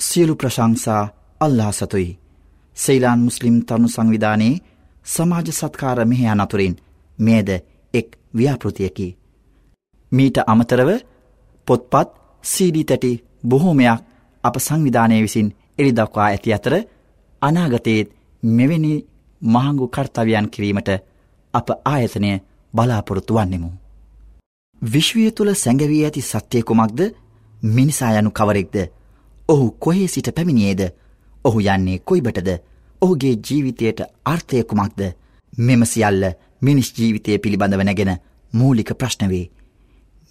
සියලු ප්‍රශංසා අල්ලා සතුයි. සෙයිලාන් මුස්ලිම් තරුණු සංවිධානයේ සමාජ සත්කාර මෙහයා නතුරින් මේද එක් ව්‍යාපෘතියකි. මීට අමතරව පොත්පත් සීඩී තැටි බොහෝමයක් අප සංවිධානය විසින් එළි දක්වා ඇති අතර අනාගතයේත් මෙවැනි මහංගු කර්තවයන් කිරීමට අප ආයතනය බලාපොරොත්තු වන්නෙමු. විශ්වය තුළ සැඟවී ඇති සත්‍යයකුමක්ද මිනිසා යනු කවරෙක්ද ඔහු කොහේ සිට පැමිණියේද ඔහු යන්නේ කොයිබටද ඔහුගේ ජීවිතයට අර්ථයකුමක්ද මෙම සියල්ල මිනිස් ජීවිතය පිළිබඳව නැගෙන මූලික ප්‍රශ්නවේ.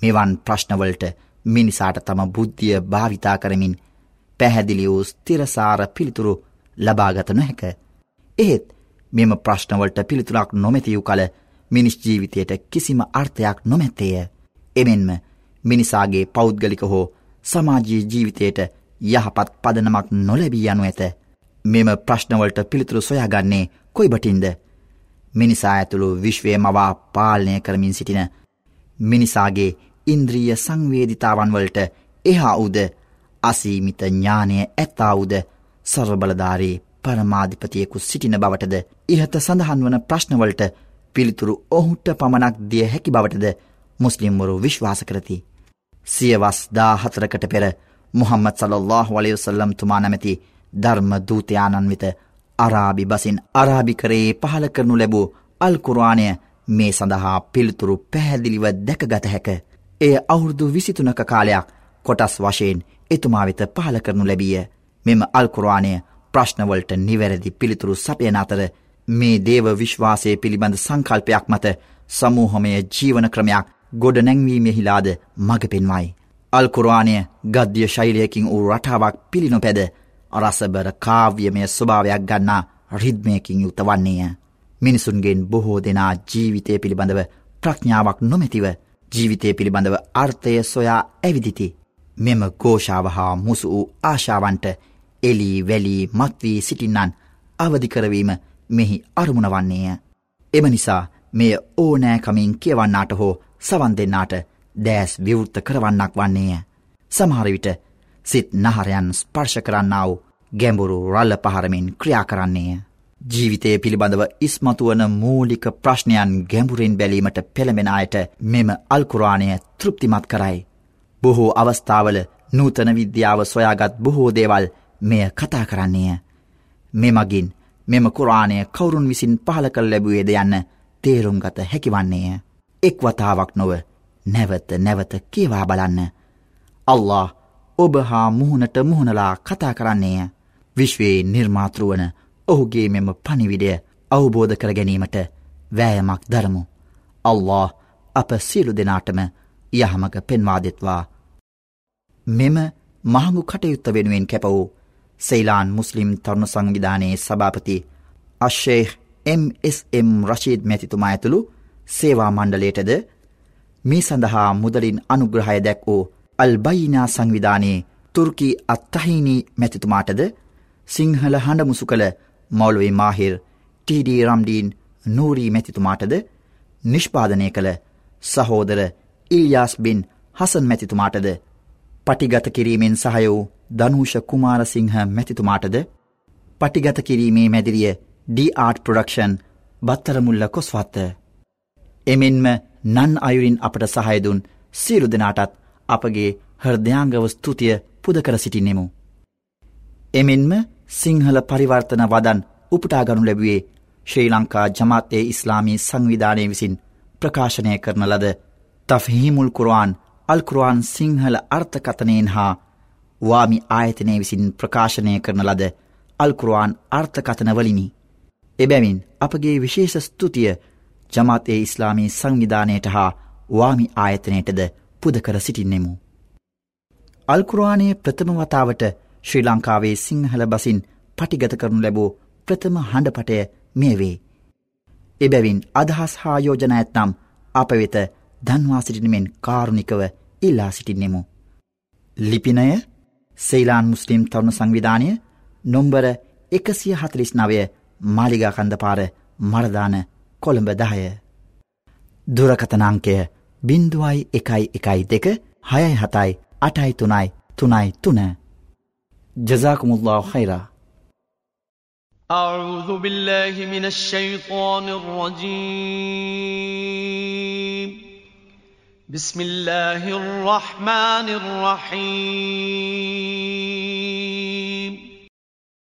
මෙවන් ප්‍රශ්නවලට මිනිසාට තම බුද්ධිය භාවිතා කරමින් පැහැදිලි වූ ස්තිරසාර පිළිතුරු ලබාගත නොහැක. එහෙත් මෙම ප්‍රශ්නවලට පිළිතුරක් නොමැතිවූ කල මිනිස් ජීවිතයට කිසිම අර්ථයක් නොමැත්තේය. එමෙන්ම මිනිසාගේ පෞද්ගලික හෝ සමාජී ජීවිතයට යහපත් පදනමක් නොලැබී යනු ඇත. මෙම ප්‍රශ්නවලට පිළිතුරු සොයාගන්නේ කොයිබටින්ද. මිනිසා ඇතුළු විශ්වය මවා පාලනය කරමින් සිටින මිනිසාගේ ඉන්ද්‍රීය සංවේදිතාවන් වලට එහා උද අසීමිත ඥානය ඇත්තාවුද සර්වබලධාරී පරමාධිපතියෙකු සිටින බවටද ඉහත සඳහන් වන ප්‍රශ්නවලට පිළිතුරු ඔහුට පමණක් දිය හැකි බවටද මුස්ලිම්වරු විශ්වාස කරති. සියවස් දා හතරකට පෙර මුහම්මත් සලල්له වලයුසල්ලම් තුමා නැමැති ධර්ම දූතයානන් විත අරාබි බසින් අරාබි කරයේ පහල කරනු ලැබූ අල්කුරවානය මේ සඳහා පිළිතුරු පැහැදිලිව දැකගත හැක. එය අවුරුදු විසිතුනක කාලයක් කොටස් වශයෙන් එතුමා වෙත පහල කරනු ලැබිය. මෙම අල්කුරවානය ප්‍රශ්නවලට නිවැරදි පිළිතුරු සපයන අතර මේ දේව විශ්වාසය පිළිබඳ සංකල්පයක් මත සමූහමය ජීවන ක්‍රමයක් ගොඩ නැංවීමෙහිලාද මඟ පෙන්වයි. අල්කුරවානය ගද්‍ය ශෛලයකින් වූ රටාවක් පිළිනො පැද අරසබර කාව්‍යමය ස්වභාවයක් ගන්නා රිද්මයකින් යුත වන්නේය. මිනිසුන්ගෙන් බොහෝ දෙනා ජීවිතය පිළිබඳව ප්‍රඥාවක් නොමැතිව ජීවිතය පිළිබඳව අර්ථය සොයා ඇවිදිති. මෙම ගෝෂාව හා මුසු වූ ආශාවන්ට එලී වැලී මත්වී සිටින්නන් අවධිකරවීම මෙහි අරමුණ වන්නේය. එම නිසා මෙය ඕනෑකමින් කියවන්නාට හෝ සවන් දෙන්නාට දෑස් විවෘත්ත කරවන්නක් වන්නේය. සමහරවිට සිත් නහරයන් ස්පර්ශ කරන්නාව ගැඹුරු රල්ල පහරමින් ක්‍රියා කරන්නේය. ජීවිතය පිළිබඳව ඉස්මතුවන මූලික ප්‍රශ්නයන් ගැඹුරෙන් බැලීමට පෙළඹෙන අයට මෙම අල්කුරාණය තෘප්තිමත් කරයි. බොහෝ අවස්ථාවල නූතන විද්‍යාව සොයාගත් බොහෝ දේවල් මෙය කතා කරන්නේය. මෙමගින් මෙම කුරාණය කවුරුන් විසින් පහල කළ ලැබුවේද යන්න තේරුම්ගත හැකිවන්නේය. එක් වතාවක් නොව නැවත නැවත කියවා බලන්න. අල්له ඔබ හා මුහුණට මුහුණලා කතා කරන්නේය විශ්වයේ නිර්මාතෘුවන ඔහුගේ මෙම පනිවිඩය අවබෝධ කරගැනීමට වෑයමක් දරමු. අල්له අප සියලු දෙනාටම යහමක පෙන්වාදෙත්වා. මෙම මහමු කටයුත්ත වෙනුවෙන් කැපවූ සෙයිලාන් මුස්ලිම් තරුණ සංවිධානයේ සභාපති අශ්ෂේහ MSM රශීද් මැතිතුමා ඇතුළු සේවා මණ්ඩලේටද මේ සඳහා මුදලින් අනුග්‍රහය දැක් වූ අල්බයිනා සංවිධානයේ තුර්කී අත්තහිනී මැතිතුමාටද සිංහල හඬ මුසු කළ මෞලොවේ මාහිර් ටඩ රම්ඩීන් නූරී මැතිතුමාටද නිෂ්පාදනය කළ සහෝදර ඉල්යාස් බින් හසන් මැතිතුමාටද පටිගත කිරීමෙන් සහය වූ දනූෂ කුමාරසිංහ මැතිතුමාටද පටිගත කිරීමේ මැදිරිය ඩආට් ප්‍රඩක්ෂන් බත්තරමුල්ල කොස්වත්ත. එමෙන්ම නන් අයුරින් අපට සහයදුන් සියලු දෙනාටත් අපගේ හර්ධ්‍යාංගව ස්තුතිය පුදකර සිටින්නෙමු. එමෙන්ම සිංහල පරිවර්තන වදන් උපටාගනු ලැබුවේ ශ්‍රී ලංකා ජමාතයේ ඉස්ලාමී සංවිධානය විසින් ප්‍රකාශනය කරන ලද තෆහිමුල් කුරුවන් අල්කුරුවන් සිංහල අර්ථකතනයෙන් හා වාමි ආයතනය විසින් ප්‍රකාශනය කරන ලද අල්කුරුවන් අර්ථකතනවලිනි. එබැවින් අපගේ විශේෂ ස්තුතිය ජමාතයේ ඉස්ලාමී සංවිධානයට හා වාමි ආයතනයටද පුදකර සිටින්නෙමු. අල්කුරවානයේ ප්‍රථම වතාවට ශ්‍රී ලංකාවේ සිංහල බසින් පටිගත කරනු ලැබූ ප්‍රථම හඬපටය මේ වේ. එබැවින් අදහස් හා යෝජන ඇත්නම් අප වෙත දන්වා සිටිනමෙන් කාරුණිකව ඉල්ලා සිටින්නෙමු. ලිපිනය සෙයිලාන් මුස්ලිම් තරුණ සංවිධානය නොම්බර එකසිය හතලිස් නවය මාලිගාකන්ද පාර මරදාන කොළඹ දහය. දුරකතනංකය බින්දුවයි එකයි එකයි දෙක හයයි හතයි අටයි තුනයි තුනයි තුන. ජසාකුමුල්له හයිරා. أعوذ بالله من الشيطان الرجيم بسم الله الرحمن الرحيم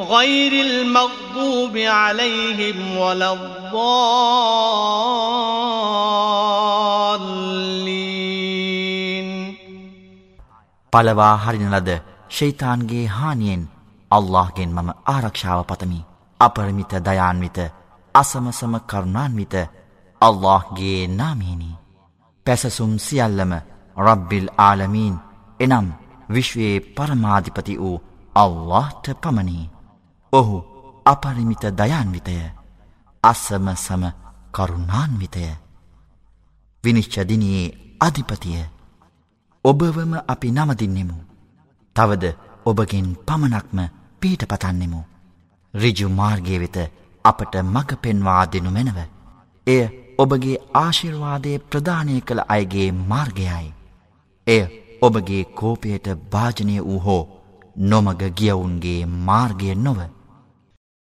غير المغضوب عليهم ولا الضالين පළවා හරින ලද ෂයිතන්ගේ හානියෙන් අල්ලාහ්ගෙන් මම ආරක්ෂාව පතමි. අපරිමිත දයාන්විත, අසමසම කරුණාන්විත අල්ලාහ්ගේ නාමයෙනි. පැසසුම් සියල්ලම රබ්බිල් ආලමීන් එනම් විශ්වයේ පරමාධිපති වූ අල්ලාහ්ට පමණි. ඔහු අපරිමිත දයාන්විතය අසම සම කරුණාන්විතය විනිශ්චදිනයේ අධිපතිය ඔබවම අපි නමදින්නෙමු තවද ඔබගෙන් පමණක්ම පීට පතන්නෙමු. රිජු මාර්ගය වෙත අපට මඟ පෙන්වා දෙනු මැනව. එය ඔබගේ ආශිර්වාදය ප්‍රධානය කළ අයගේ මාර්ගයයි. එය ඔබගේ කෝපයට භාජනය වූ හෝ නොමග ගියවුන්ගේ මාර්ගය නොව.